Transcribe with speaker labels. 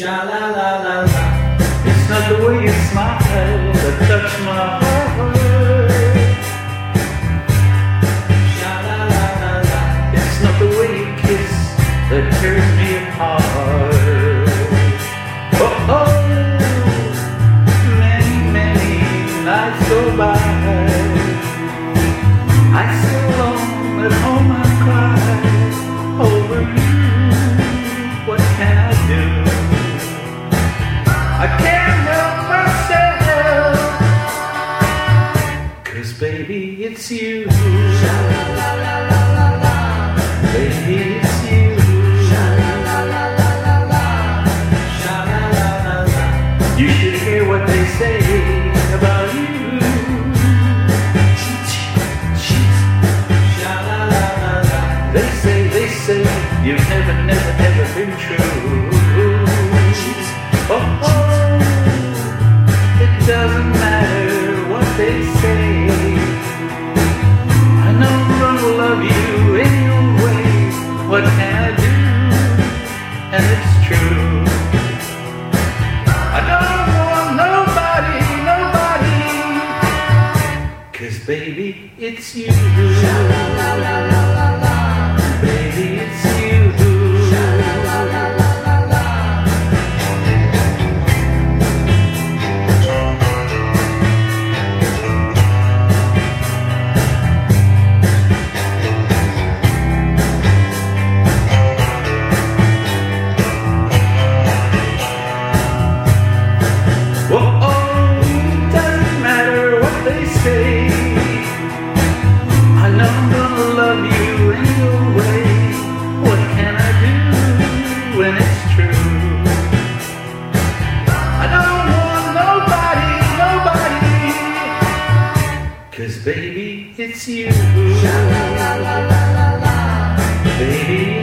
Speaker 1: Sha la la la la. It's not the way you smile that touch my heart. Sha la la la la. It's not the way you kiss that tears me apart. Oh oh. Many many nights go by. I. it's you. Baby, it's you. You should hear what they say about you. They say, they say, you've never, never, never been true. Baby, it's you. It's you. Baby,